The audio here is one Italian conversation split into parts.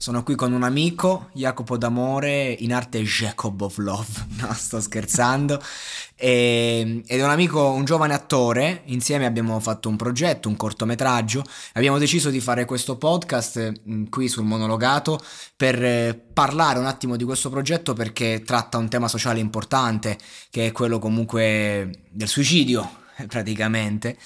Sono qui con un amico, Jacopo D'Amore, in arte Jacob of Love. No, sto scherzando. E- ed è un amico, un giovane attore. Insieme abbiamo fatto un progetto, un cortometraggio. Abbiamo deciso di fare questo podcast mh, qui sul monologato per eh, parlare un attimo di questo progetto perché tratta un tema sociale importante, che è quello comunque del suicidio, praticamente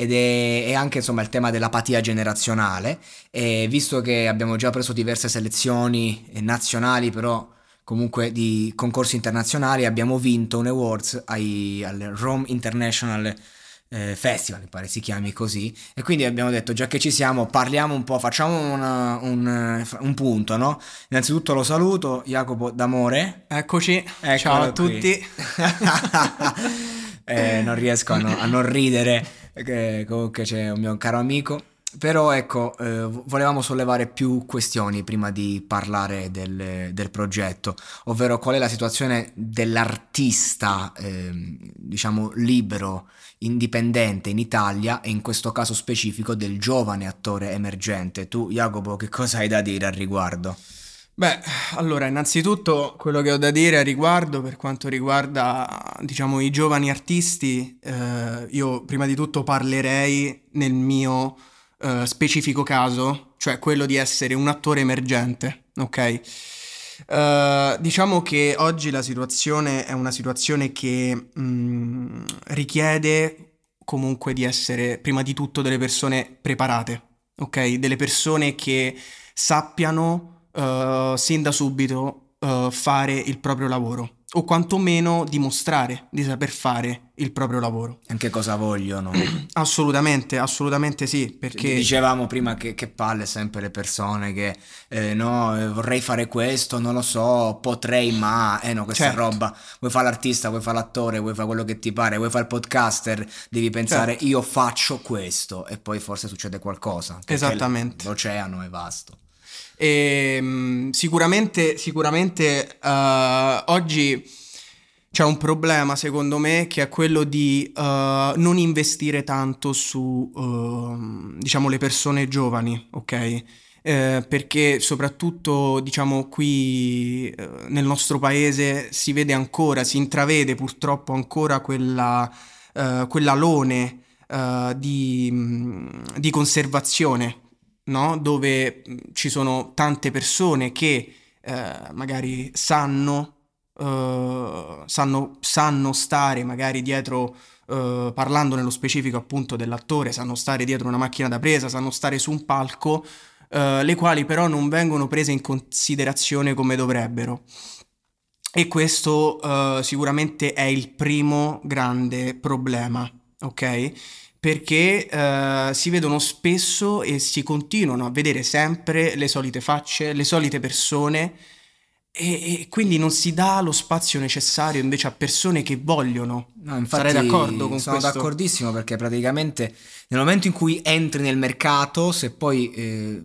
ed è, è anche insomma il tema dell'apatia generazionale e visto che abbiamo già preso diverse selezioni eh, nazionali però comunque di concorsi internazionali abbiamo vinto un awards ai, al Rome International eh, Festival, mi pare si chiami così, e quindi abbiamo detto già che ci siamo, parliamo un po', facciamo una- un, un punto, no? Innanzitutto lo saluto, Jacopo D'Amore. Eccoci, Eccolo ciao a qui. tutti. Eh, non riesco a, no- a non ridere, che comunque c'è un mio caro amico. Però ecco, eh, volevamo sollevare più questioni prima di parlare del, del progetto, ovvero qual è la situazione dell'artista, ehm, diciamo, libero, indipendente in Italia e in questo caso specifico del giovane attore emergente. Tu, Jacopo, che cosa hai da dire al riguardo? Beh, allora, innanzitutto quello che ho da dire a riguardo per quanto riguarda, diciamo, i giovani artisti, eh, io prima di tutto parlerei nel mio eh, specifico caso, cioè quello di essere un attore emergente, ok? Eh, diciamo che oggi la situazione è una situazione che mh, richiede comunque di essere prima di tutto delle persone preparate, ok? Delle persone che sappiano eh, sin da subito eh, fare il proprio lavoro o quantomeno dimostrare di saper fare il proprio lavoro. Anche cosa vogliono? Assolutamente, assolutamente sì, perché Dicevamo prima che, che palle sempre le persone che eh, no, eh, vorrei fare questo, non lo so, potrei, ma eh no, questa Certo. roba. Vuoi fare l'artista, vuoi fare l'attore, vuoi fare quello che ti pare, vuoi fare il podcaster, devi pensare Certo. io faccio questo e poi forse succede qualcosa. Esattamente. L'oceano è vasto. E, mh, sicuramente, sicuramente eh, oggi c'è un problema, secondo me, che è quello di eh, non investire tanto su, ehm, diciamo, le persone giovani, ok? Eh, perché soprattutto, diciamo, qui eh, nel nostro paese si vede ancora, si intravede purtroppo ancora quella, eh, quell'alone eh, di, mh, di conservazione no? Dove mh, ci sono tante persone che eh, magari sanno, eh, sanno, sanno stare magari dietro, eh, parlando nello specifico appunto dell'attore, sanno stare dietro una macchina da presa, sanno stare su un palco, eh, le quali però non vengono prese in considerazione come dovrebbero. E questo eh, sicuramente è il primo grande problema, ok? Perché eh, si vedono spesso e si continuano a vedere sempre le solite facce, le solite persone e, e quindi non si dà lo spazio necessario invece a persone che vogliono. No, infatti Sarai d'accordo con sono questo? d'accordissimo perché praticamente nel momento in cui entri nel mercato, se poi eh,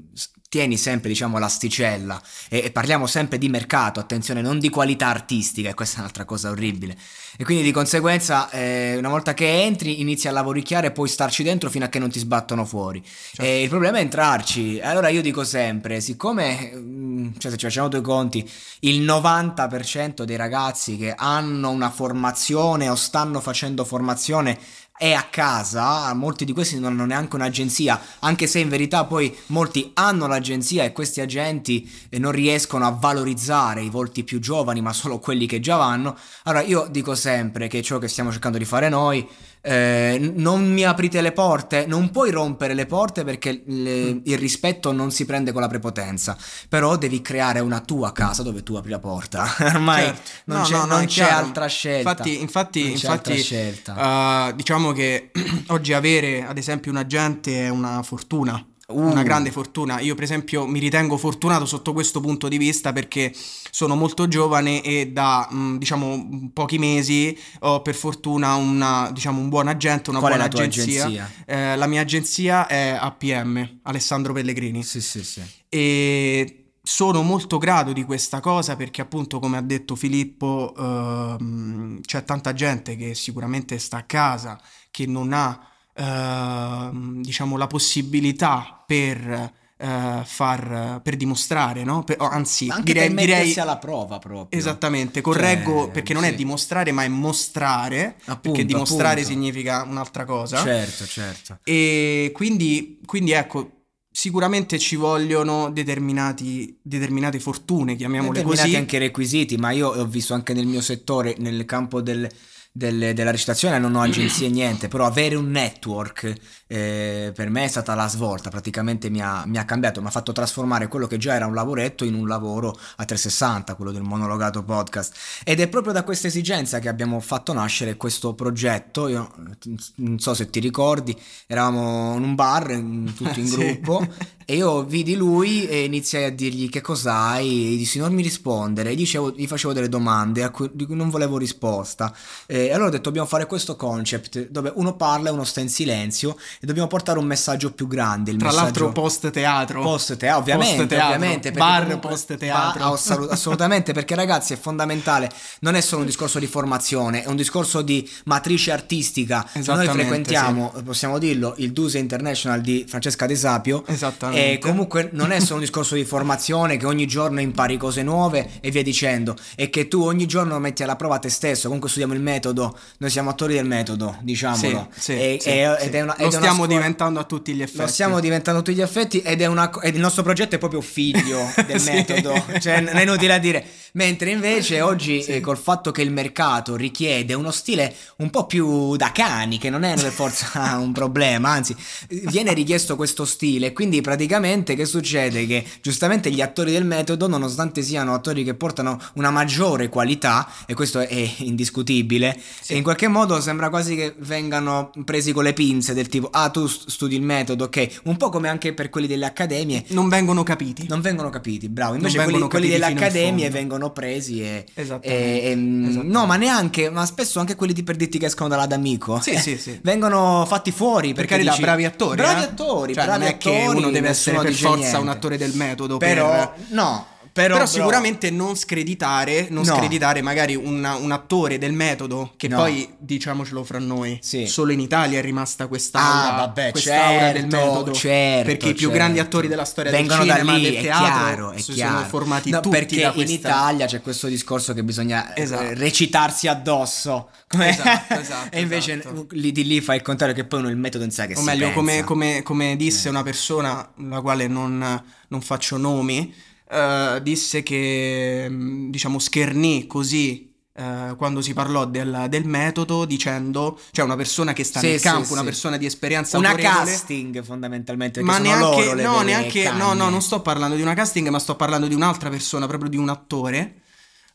tieni sempre diciamo l'asticella e, e parliamo sempre di mercato, attenzione, non di qualità artistica, e questa è un'altra cosa orribile. E quindi di conseguenza eh, una volta che entri inizi a lavoricchiare e puoi starci dentro fino a che non ti sbattono fuori. Certo. E il problema è entrarci. Allora io dico sempre, siccome, mm, cioè se ci facciamo due conti, il 90% dei ragazzi che hanno una formazione o stanno facendo formazione è a casa, molti di questi non hanno neanche un'agenzia, anche se in verità poi molti hanno l'agenzia e questi agenti eh, non riescono a valorizzare i volti più giovani, ma solo quelli che già vanno. Allora io dico sempre che ciò che stiamo cercando di fare noi eh, non mi aprite le porte, non puoi rompere le porte perché le, il rispetto non si prende con la prepotenza, però devi creare una tua casa dove tu apri la porta. Ormai Certo. non, No, c'è, no, no, non c'è altra scelta. Infatti, infatti, infatti scelta. eh, diciamo che oggi avere ad esempio un agente è una fortuna. Uh. Una grande fortuna. Io, per esempio, mi ritengo fortunato sotto questo punto di vista perché sono molto giovane e da mh, diciamo pochi mesi ho per fortuna una, diciamo, un buon agente, una Qual è buona agenzia. agenzia? Eh, la mia agenzia è APM, Alessandro Pellegrini Sì, sì, sì. e sono molto grato di questa cosa perché appunto come ha detto Filippo ehm, c'è tanta gente che sicuramente sta a casa che non ha ehm, diciamo la possibilità per eh, far per dimostrare no? Per- oh, anzi Anche direi, per direi alla prova proprio. Esattamente, correggo Cioè, perché non è sì. dimostrare ma è mostrare, Appunto, perché dimostrare appunto. significa un'altra cosa. Certo, certo. E quindi, quindi ecco, sicuramente ci vogliono determinati, determinate fortune, chiamiamole Determinati così. anche requisiti, ma io ho visto anche nel mio settore, nel campo del- del- della recitazione, non ho agenzie niente, però avere un network eh, per me è stata la svolta, praticamente mi ha, mi ha cambiato, mi ha fatto trasformare quello che già era un lavoretto in un lavoro a 360, quello del monologato podcast. Ed è proprio da questa esigenza che abbiamo fatto nascere questo progetto, io eh, non so se ti ricordi, eravamo in un bar, in- tutti in gruppo, e io vidi lui e iniziai a dirgli che cos'hai, e dissi non mi rispondere, e dicevo- gli facevo delle domande a cui, non volevo risposta. E allora ho detto dobbiamo fare questo concept dove uno parla e uno sta in silenzio e dobbiamo portare un messaggio più grande. Il Tra messaggio... l'altro post teatro. Post teatro, ovviamente, Post teatro. ovviamente Bar post teatro. ba- assolut- assolutamente, perché ragazzi è fondamentale, non è solo un discorso di formazione, è un discorso di matrice artistica. Noi frequentiamo, possiamo dirlo, il Duse International di Francesca De Sapio, Esattamente. E comunque non è solo un discorso di formazione che ogni giorno impari cose nuove e via dicendo, e che tu ogni giorno metti alla prova te stesso, comunque studiamo il metodo, noi siamo attori del metodo, diciamolo. Sì, sì, E- sì, e- sì. ed è una- Lo ed è una stiamo scuola- diventando a tutti gli effetti. lo stiamo diventando a tutti gli effetti ed è una, ed il nostro progetto è proprio figlio del Sì. metodo, cioè non è inutile a dire. Mentre invece oggi eh, col fatto che il mercato richiede uno stile un po' più da cani, che non è per forza un problema, anzi viene richiesto questo stile, quindi praticamente che succede? Che giustamente gli attori del metodo, nonostante siano attori che portano una maggiore qualità, e questo è indiscutibile, e in qualche modo sembra quasi che vengano presi con le pinze del tipo, ah tu st- studi il metodo, ok, un po' come anche per quelli delle accademie, Non vengono capiti. non vengono capiti, bravo. Invece quelli, vengono quelli capiti delle accademie vengono presi e, e- e- mm, esattamente. no, ma neanche, ma spesso anche quelli di per dirti che escono dalla d'amico. Sì, eh, sì, sì. Vengono fatti fuori Per perché carità, dici- bravi attori. Bravi eh? attori, Cioè, bravi non è che attori, uno deve essere per forza niente. un attore del metodo. Però, per- no, però, Però, sicuramente non screditare, non No. screditare magari una- un attore del metodo, che No. poi diciamocelo fra noi, Sì. solo in Italia è rimasta quest'aura, Ah, vabbè, quest'aura certo, del metodo. certo, perché i più certo. grandi attori della storia vengono del cinema, da lì, del teatro, chiaro, è si chiaro. sono formati No, tutti perché da in questa... Italia c'è questo discorso che bisogna eh, Esatto. recitarsi addosso. Come- Esatto, esatto, e invece esatto. lì, di lì fa il contrario che poi uno il metodo in sé che o si meglio, come, pensa. come- come disse una persona, la quale non, non faccio nomi, eh, disse che, mh, diciamo, schernì così eh, quando si parlò del, del metodo dicendo, cioè una persona che sta Sì, nel campo, sì. una persona di esperienza una casting fondamentalmente ma neanche, no, neanche, no, no, non sto parlando di una casting, ma sto parlando di un'altra persona, proprio di un attore,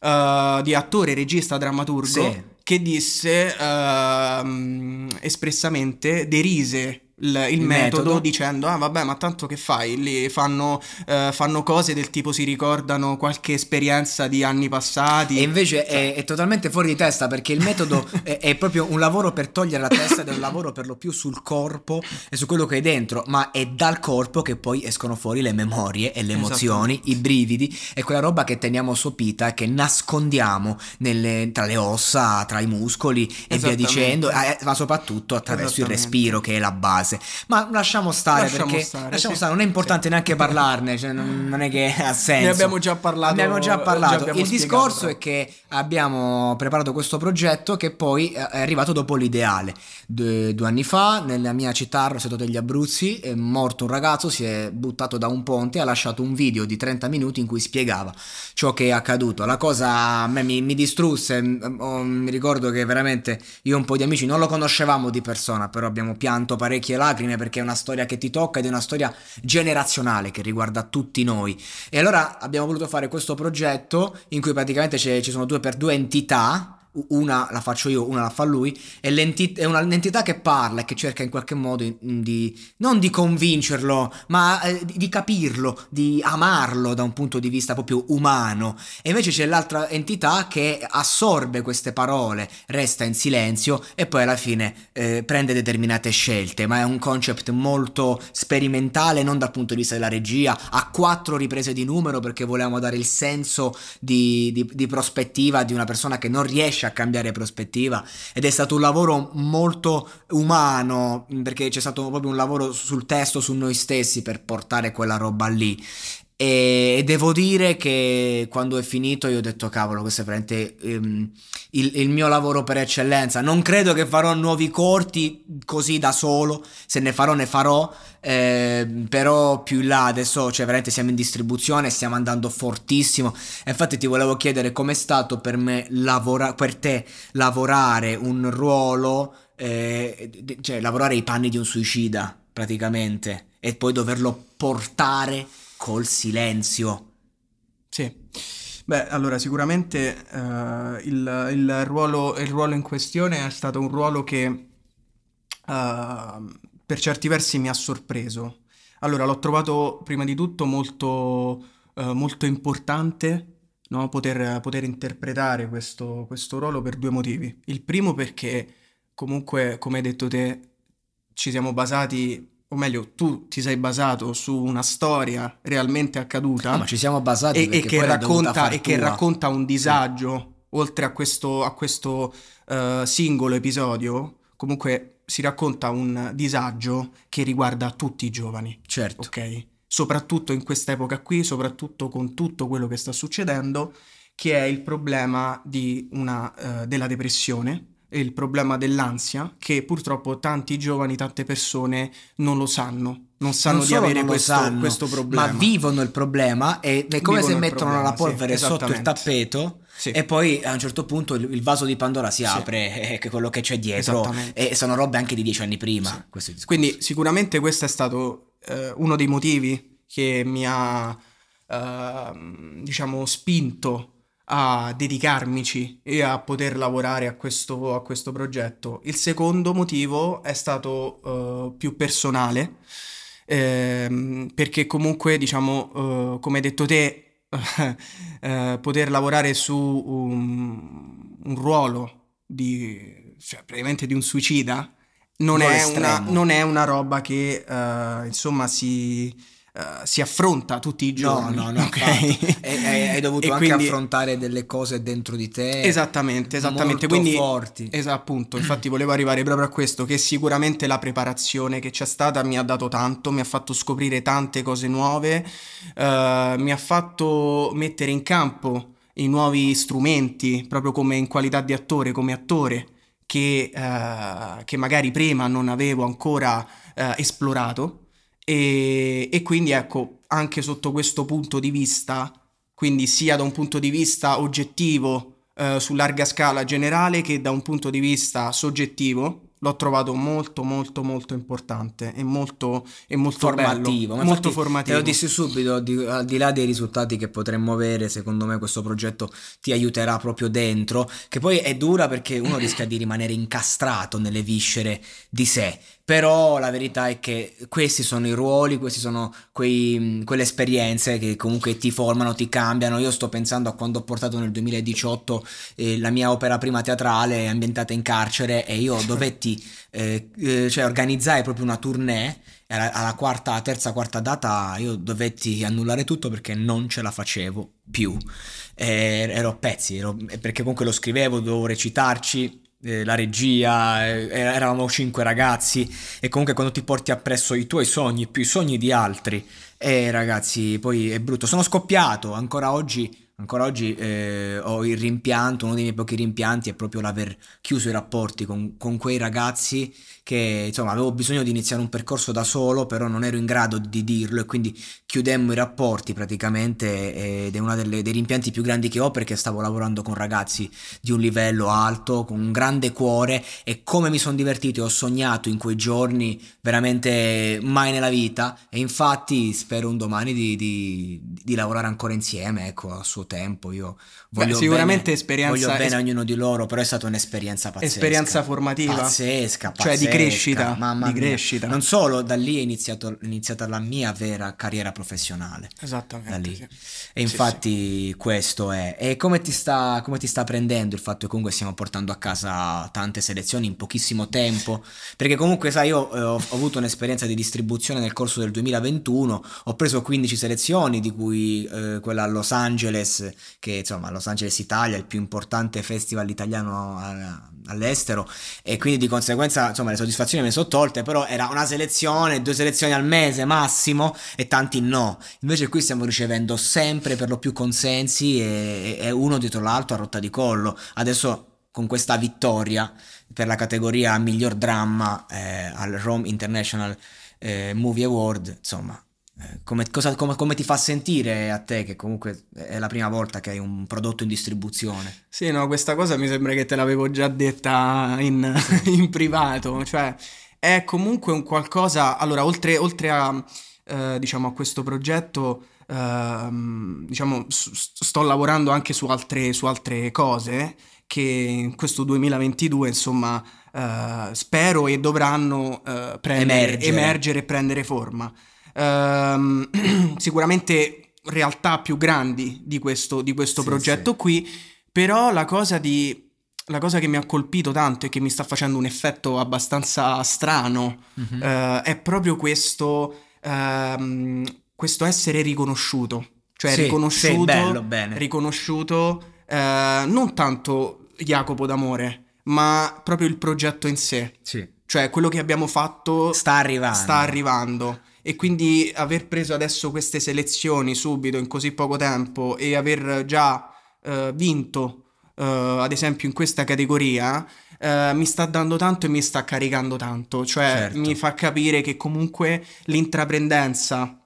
eh, di attore, regista, drammaturgo, che disse ehm, espressamente, derise il, il metodo, metodo. dicendo ah vabbè ma tanto che fai? Lì fanno, eh, fanno cose del tipo si ricordano qualche esperienza di anni passati. E invece è, è totalmente fuori di testa perché il metodo è, è proprio un lavoro per togliere la testa ed è un lavoro per lo più sul corpo e su quello che hai dentro, ma è dal corpo che poi escono fuori le memorie e le emozioni, i brividi e quella roba che teniamo sopita che nascondiamo nelle- tra le ossa, tra i muscoli e via dicendo, eh, ma soprattutto attraverso il respiro che è la base base. Ma lasciamo stare Lasciamo perché stare, lasciamo sì. stare, non è importante Sì. neanche parlarne, cioè non, non è che ha senso. Ne abbiamo già parlato. Abbiamo già parlato. già Il discorso però. è che abbiamo preparato questo progetto che poi è arrivato dopo l'ideale. Due, due anni fa, nella mia città, a Roseto degli Abruzzi, è morto un ragazzo, si è buttato da un ponte ha lasciato un video di 30 minuti in cui spiegava ciò che è accaduto. La cosa a me mi, mi distrusse. oh, mi ricordo che veramente io e un po' di amici non lo conoscevamo di persona, però abbiamo pianto parecchie lacrime perché è una storia che ti tocca ed è una storia generazionale che riguarda tutti noi. E allora abbiamo voluto fare questo progetto in cui praticamente ci sono due per due entità. Una la faccio io, una la fa lui, è una- un'entità che parla e che cerca in qualche modo di non di convincerlo, ma eh, di capirlo, di amarlo da un punto di vista proprio umano. E invece c'è l'altra entità che assorbe queste parole, resta in silenzio e poi alla fine eh, prende determinate scelte. Ma è un concept molto sperimentale, non dal punto di vista della regia, a quattro riprese di numero perché volevamo dare il senso di, di- di prospettiva di una persona che non riesce a cambiare prospettiva. Ed è stato un lavoro molto umano perché c'è stato proprio un lavoro sul testo, su noi stessi per portare quella roba lì. E devo dire che quando è finito io ho detto cavolo questo è veramente ehm, il, il mio lavoro per eccellenza. Non credo che farò nuovi corti così da solo. Se ne farò ne farò. Eh, però più in là adesso cioè veramente siamo in distribuzione stiamo andando fortissimo. Infatti ti volevo chiedere com'è stato per me lavora- per te lavorare un ruolo eh, cioè lavorare i panni di un suicida praticamente e poi doverlo portare col silenzio. Sì. Beh, allora sicuramente eh, il, il ruolo, il ruolo in questione è stato un ruolo che eh, per certi versi mi ha sorpreso. Allora, l'ho trovato prima di tutto molto, eh, molto importante, no? Poter, poter interpretare questo, questo ruolo per due motivi. Il primo perché comunque, come hai detto te, ci siamo basati, o meglio, tu ti sei basato su una storia realmente accaduta No, ma ci siamo basati e, e che racconta, e che racconta un disagio, oltre a questo, a questo eh, singolo episodio, comunque si racconta un disagio che riguarda tutti i giovani, Certo. ok? Soprattutto in questa epoca qui, soprattutto con tutto quello che sta succedendo, che è il problema di una, eh, della depressione il problema dell'ansia, che purtroppo tanti giovani, tante persone non lo sanno, non sanno Non di avere questo, sanno, questo problema. Ma vivono il problema e è come Vivono se mettono problema, la polvere sì, sotto il tappeto Sì. e poi a un certo punto il, il vaso di Pandora si Sì. apre e che quello che c'è dietro e sono robe anche di dieci anni prima. Quindi sicuramente questo è stato eh, uno dei motivi che mi ha, ehm, diciamo, spinto a dedicarmici e a poter lavorare a questo, a questo progetto. Il secondo motivo è stato eh, più personale, ehm, perché comunque, diciamo, eh, come hai detto te, eh, poter lavorare su un, un ruolo di, cioè, praticamente di un suicida non è, una, non è una roba che, eh, insomma, si, eh, si affronta tutti i No, giorni. no, no, ok? infatti. E- hai dovuto anche quindi- affrontare delle cose dentro di te Esattamente, esattamente. molto Quindi, forti. Esatto, appunto, infatti volevo arrivare proprio a questo, che sicuramente la preparazione che c'è stata mi ha dato tanto, mi ha fatto scoprire tante cose nuove, eh, mi ha fatto mettere in campo i nuovi strumenti, proprio come in qualità di attore, come attore, che, eh, che magari prima non avevo ancora esplorato. E, e quindi ecco, anche sotto questo punto di vista, quindi sia da un punto di vista oggettivo eh, su larga scala generale che da un punto di vista soggettivo, l'ho trovato molto molto molto importante e molto, e molto formativo. bello, molto formativo. Te lo dissi subito, di- al di là dei risultati che potremmo avere, secondo me questo progetto ti aiuterà proprio dentro, che poi è dura perché uno rischia di rimanere incastrato nelle viscere di sé. Però la verità è che questi sono i ruoli, questi sono quei- quelle esperienze che comunque ti formano, ti cambiano. Io sto pensando a quando ho portato nel 2018 eh, la mia opera prima teatrale ambientata in carcere e io dovetti, eh, eh, cioè organizzai proprio una tournée alla, alla quarta, terza, quarta data io dovetti annullare tutto perché non ce la facevo più. Eh, ero a pezzi, ero- perché comunque lo scrivevo, dovevo recitarci eh, la regia, eh, eravamo cinque ragazzi e comunque quando ti porti appresso i tuoi sogni più i sogni di altri, eh ragazzi, poi è brutto. Sono scoppiato, ancora oggi Ancora oggi eh, ho il rimpianto, uno dei miei pochi rimpianti è proprio l'aver chiuso i rapporti con, con, quei ragazzi che insomma avevo bisogno di iniziare un percorso da solo, però non ero in grado di dirlo e quindi chiudemmo i rapporti praticamente ed è uno dei rimpianti più grandi che ho perché stavo lavorando con ragazzi di un livello alto, con un grande cuore e come mi sono divertito e ho sognato in quei giorni veramente mai nella vita e infatti spero un domani di, di, di lavorare ancora insieme, ecco, a suo tempo. Io voglio Beh, sicuramente bene, esperienza. Voglio bene a ognuno di loro, però è stata un'esperienza pazzesca. Esperienza formativa. Pazzesca, pazzesca. Cioè di crescita. Mamma di mia. crescita. Non solo, da lì è, iniziato, è iniziata la mia vera carriera professionale. Esattamente. Da lì. Sì. E infatti sì, sì. questo è. E come ti, sta, come ti sta prendendo il fatto che comunque stiamo portando a casa tante selezioni in pochissimo tempo? Perché comunque, sai, io eh, ho, ho avuto un'esperienza di distribuzione nel corso del 2021, ho preso 15 selezioni, di cui eh, quella a Los Angeles, che insomma Los Angeles Italia il più importante festival italiano all'estero, e quindi di conseguenza insomma le soddisfazioni me ne sono tolte, però era una selezione, due selezioni al mese massimo, e tanti no. Invece qui stiamo ricevendo sempre per lo più consensi e, e uno dietro l'altro a rotta di collo. Adesso con questa vittoria per la categoria miglior dramma eh, al Rome International eh, Movie Award, insomma, eh, come, cosa, come, come, ti fa sentire a te che comunque è la prima volta che hai un prodotto in distribuzione? Sì, no, questa cosa mi sembra che te l'avevo già detta in, in privato, cioè è comunque un qualcosa, allora oltre, oltre a, eh, diciamo, a questo progetto, eh, diciamo, sto lavorando anche su altre, su altre cose che in questo 2022 insomma uh, spero e dovranno uh, prendere, emergere. emergere. e prendere forma. Uh, sicuramente realtà più grandi di questo, di questo sì, progetto sì. qui, però la cosa, di, la cosa che mi ha colpito tanto e che mi sta facendo un effetto abbastanza strano mm-hmm. è proprio questo, uh, questo essere riconosciuto. Cioè sì, riconosciuto, bello, riconosciuto eh, non tanto Jacopo d'amore, ma proprio il progetto in sé. Sì. Cioè quello che abbiamo fatto sta arrivando. Sta arrivando. E quindi aver preso adesso queste selezioni subito in così poco tempo e aver già uh, vinto, uh, ad esempio in questa categoria, uh, mi sta dando tanto e mi sta caricando tanto. Cioè certo. mi fa capire che comunque l'intraprendenza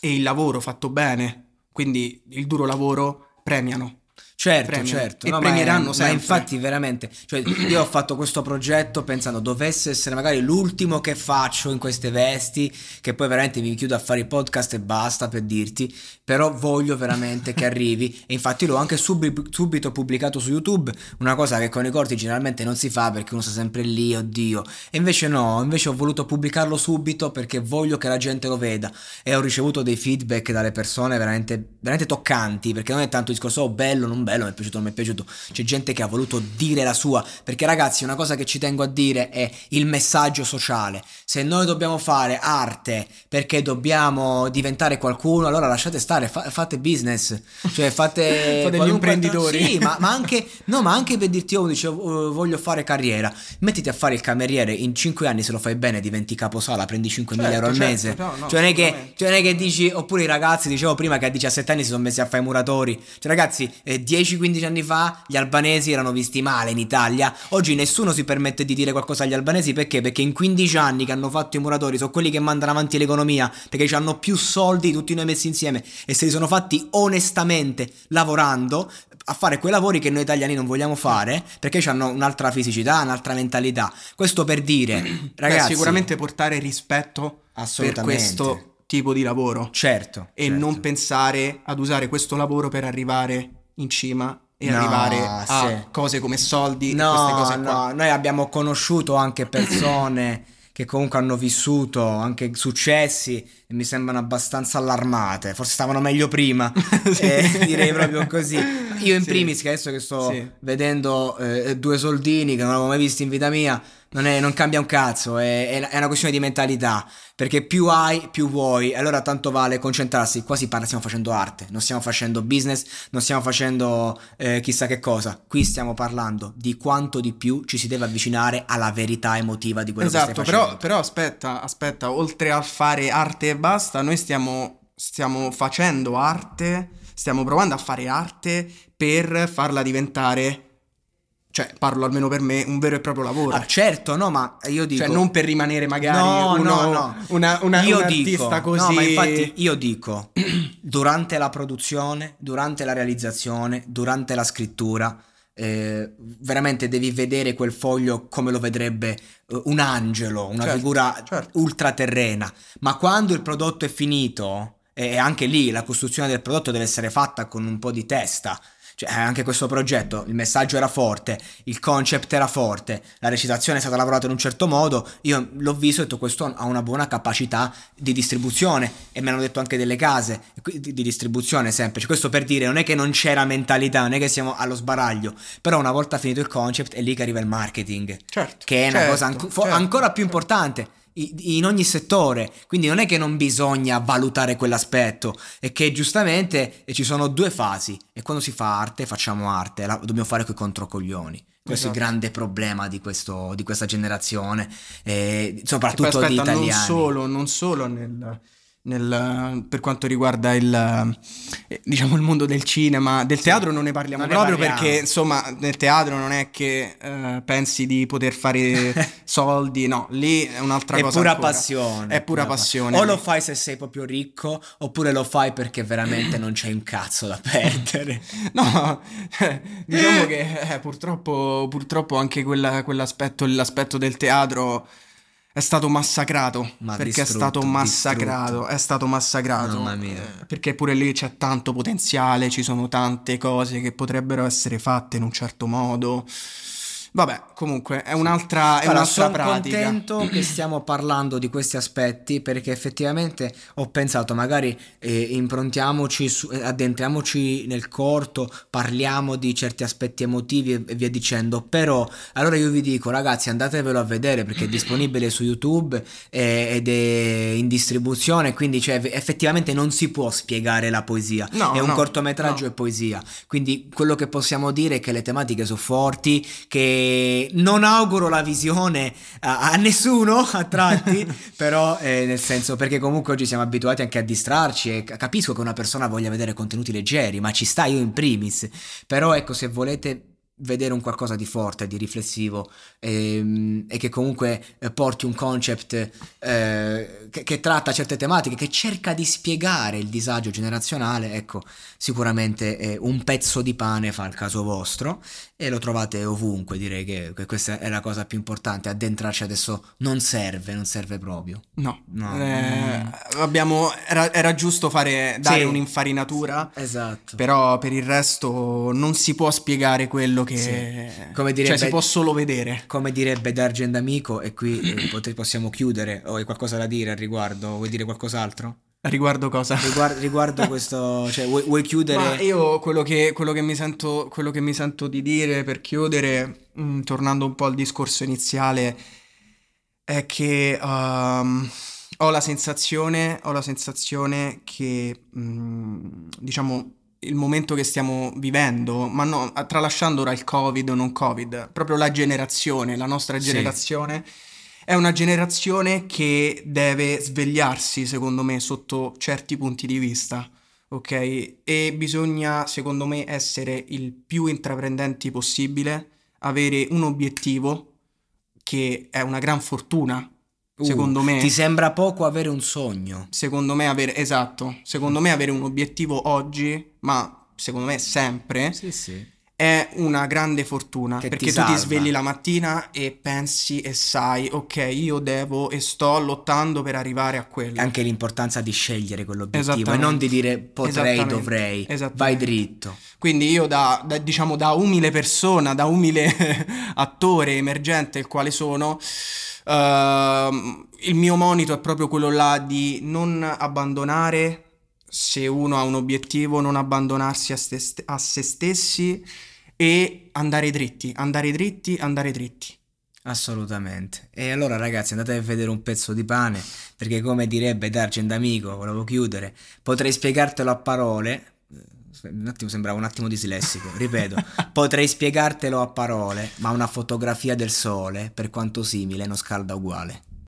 e il lavoro fatto bene, quindi il duro lavoro, premiano. Certo, premiano. certo. E no, premieranno ma, è, sempre. ma infatti veramente, cioè, io ho fatto questo progetto pensando dovesse essere magari l'ultimo che faccio in queste vesti, che poi veramente mi chiudo a fare i podcast e basta per dirti, però voglio veramente che arrivi e infatti l'ho anche subito, subito pubblicato su YouTube, una cosa che con i corti generalmente non si fa perché uno sta sempre lì, oddio, e invece no, invece ho voluto pubblicarlo subito perché voglio che la gente lo veda e ho ricevuto dei feedback dalle persone veramente, veramente toccanti, perché non è tanto il discorso oh, bello, non bello, bello, mi è piaciuto, non mi è piaciuto. C'è gente che ha voluto dire la sua, perché ragazzi, una cosa che ci tengo a dire è il messaggio sociale. Se noi dobbiamo fare arte perché dobbiamo diventare qualcuno, allora lasciate stare, fa- fate business, cioè fate, fate gli imprenditori. Sì, ma, ma, anche, no, ma anche per dirti, oh, dice, uh, voglio fare carriera, mettiti a fare il cameriere, in 5 anni se lo fai bene diventi caposala, prendi 5.000 certo, euro al certo, mese. No, no, cioè, non è che, cioè non è che dici, oppure i ragazzi, dicevo prima che a 17 anni si sono messi a fare i muratori. Cioè ragazzi, eh, 10-15 anni fa gli albanesi erano visti male in Italia. Oggi nessuno si permette di dire qualcosa agli albanesi perché? Perché in 15 anni che hanno fatto i muratori sono quelli che mandano avanti l'economia perché hanno più soldi di tutti noi messi insieme e se li sono fatti onestamente lavorando a fare quei lavori che noi italiani non vogliamo fare perché hanno un'altra fisicità, un'altra mentalità. Questo per dire, ragazzi, Beh, sicuramente portare rispetto per questo tipo di lavoro. Certo. E certo. non pensare ad usare questo lavoro per arrivare in cima e no, arrivare a sì. cose come soldi no, queste cose no. qua. Noi abbiamo conosciuto anche persone che comunque hanno vissuto anche successi e mi sembrano abbastanza allarmate. Forse stavano meglio prima, eh, direi proprio così. Io in Sì. primis, che adesso che sto Sì. vedendo eh, due soldini che non avevo mai visto in vita mia, non, è- non cambia un cazzo, è, è- una questione di mentalità. Perché più hai, più vuoi. Allora tanto vale concentrarsi. Qua si parla, stiamo facendo arte, non stiamo facendo business, non stiamo facendo eh, chissà che cosa. Qui stiamo parlando di quanto di più ci si deve avvicinare alla verità emotiva di quello che Esatto, stai però, facendo. però aspetta, aspetta, oltre a fare arte e basta, noi stiamo, stiamo facendo arte, stiamo provando a fare arte per farla diventare, cioè parlo almeno per me, un vero e proprio lavoro. Ah, certo, no, ma io dico... Cioè non per rimanere magari No, uno- no, no. una, una, io un dico, artista così... no, ma infatti io dico, durante la produzione, durante la realizzazione, durante la scrittura, eh, veramente devi vedere quel foglio come lo vedrebbe eh, un angelo, una Certo, figura certo. ultraterrena. Ma quando il prodotto è finito, e anche lì la costruzione del prodotto deve essere fatta con un po' di testa. Cioè, anche questo progetto, il messaggio era forte, il concept era forte, la recitazione è stata lavorata in un certo modo. Io l'ho visto e ho detto questo ha una buona capacità di distribuzione e mi hanno detto anche delle case di, di distribuzione sempre. Cioè, questo per dire non è che non c'era mentalità, non è che siamo allo sbaraglio, però una volta finito il concept è lì che arriva il marketing, Certo, che è una certo, cosa anco- certo. ancora più importante i- in ogni settore, quindi non è che non bisogna valutare quell'aspetto, è che giustamente eh, ci sono due fasi e quando si fa arte facciamo arte, la dobbiamo fare coi controcoglioni. Questo è Esatto. il grande problema di, questo- di questa generazione, eh, soprattutto di aspetta, italiani. non solo, non solo nel, nel- per quanto riguarda il, eh, diciamo, il mondo del cinema, del teatro non ne parliamo non ne proprio parliamo. perché insomma nel teatro non è che eh, pensi di poter fare soldi, no, lì è un'altra È cosa. pura passione. È pura pa- passione. O lo fai se sei proprio ricco, oppure lo fai perché veramente non c'hai un cazzo da perdere. No, diciamo che eh, purtroppo, purtroppo anche quella- quell'aspetto, l'aspetto del teatro è stato massacrato. Ma perché è stato massacrato, distrutto. è stato massacrato. Mamma mia. Eh, Perché pure lì c'è tanto potenziale, ci sono tante cose che potrebbero essere fatte in un certo modo. Vabbè, comunque è un'altra, è Guarda, un'altra sono pratica. contento che stiamo parlando di questi aspetti perché effettivamente ho pensato magari eh, improntiamoci, su- eh, addentriamoci nel corto, parliamo di certi aspetti emotivi e, e via dicendo, però allora io vi dico ragazzi andatevelo a vedere perché è disponibile su YouTube eh, ed è in distribuzione, quindi cioè, effettivamente non si può spiegare la poesia, No, è un no, cortometraggio no. e poesia, quindi quello che possiamo dire è che le tematiche sono forti, che non auguro la visione a, a nessuno a tratti, però eh, nel senso perché comunque oggi siamo abituati anche a distrarci e ca- capisco che una persona voglia vedere contenuti leggeri, ma ci sta io in primis, però ecco se volete vedere un qualcosa di forte, di riflessivo ehm, e che comunque eh, porti un concept eh, che, che tratta certe tematiche, che cerca di spiegare il disagio generazionale, ecco, sicuramente eh, un pezzo di pane fa il caso vostro e lo trovate ovunque, direi che, che questa è la cosa più importante, addentrarci adesso non serve, non serve proprio. No, No. Eh, abbiamo, era, era giusto fare, dare Sì. un'infarinatura. Esatto. Però per il resto non si può spiegare quello che... Sì. Come direbbe- Cioè si può solo vedere. Come direbbe Dargen D'Amico, e qui eh, pote- possiamo chiudere, o hai qualcosa da dire al riguardo? Vuoi dire qualcos'altro? Riguardo cosa? Riguardo, riguardo questo, cioè, vuoi, vuoi chiudere? Ma io quello che, quello, che mi sento, quello che mi sento di dire per chiudere, mh, tornando un po' al discorso iniziale, è che um, ho la sensazione, ho la sensazione che, mh, diciamo, il momento che stiamo vivendo, ma no, tralasciando ora il Covid o non Covid, proprio la generazione, la nostra Sì. generazione, è una generazione che deve svegliarsi, secondo me, sotto certi punti di vista, ok? E bisogna, secondo me, essere il più intraprendenti possibile, avere un obiettivo che è una gran fortuna, Uh, secondo me. Ti sembra poco avere un sogno? Secondo me avere, esatto, secondo me avere un obiettivo oggi, ma secondo me sempre, Sì, sì. È una grande fortuna Che ti perché tu salva. ti svegli la mattina e pensi e sai, ok, io devo e sto lottando per arrivare a quello. Anche l'importanza di scegliere quell'obiettivo e non di dire potrei, dovrei. Vai dritto. Quindi io da, da, diciamo da umile persona, da umile attore emergente il quale sono, ehm, il mio monito è proprio quello là di non abbandonare, se uno ha un obiettivo, non abbandonarsi a, ste- a se stessi e andare dritti, andare dritti, andare dritti. Assolutamente. E allora ragazzi andate a vedere un pezzo di pane, perché come direbbe Dargen D'Amico, volevo chiudere, potrei spiegartelo a parole, eh, un attimo sembrava un attimo dislessico, ripeto, potrei spiegartelo a parole, ma una fotografia del sole, per quanto simile, non scalda uguale.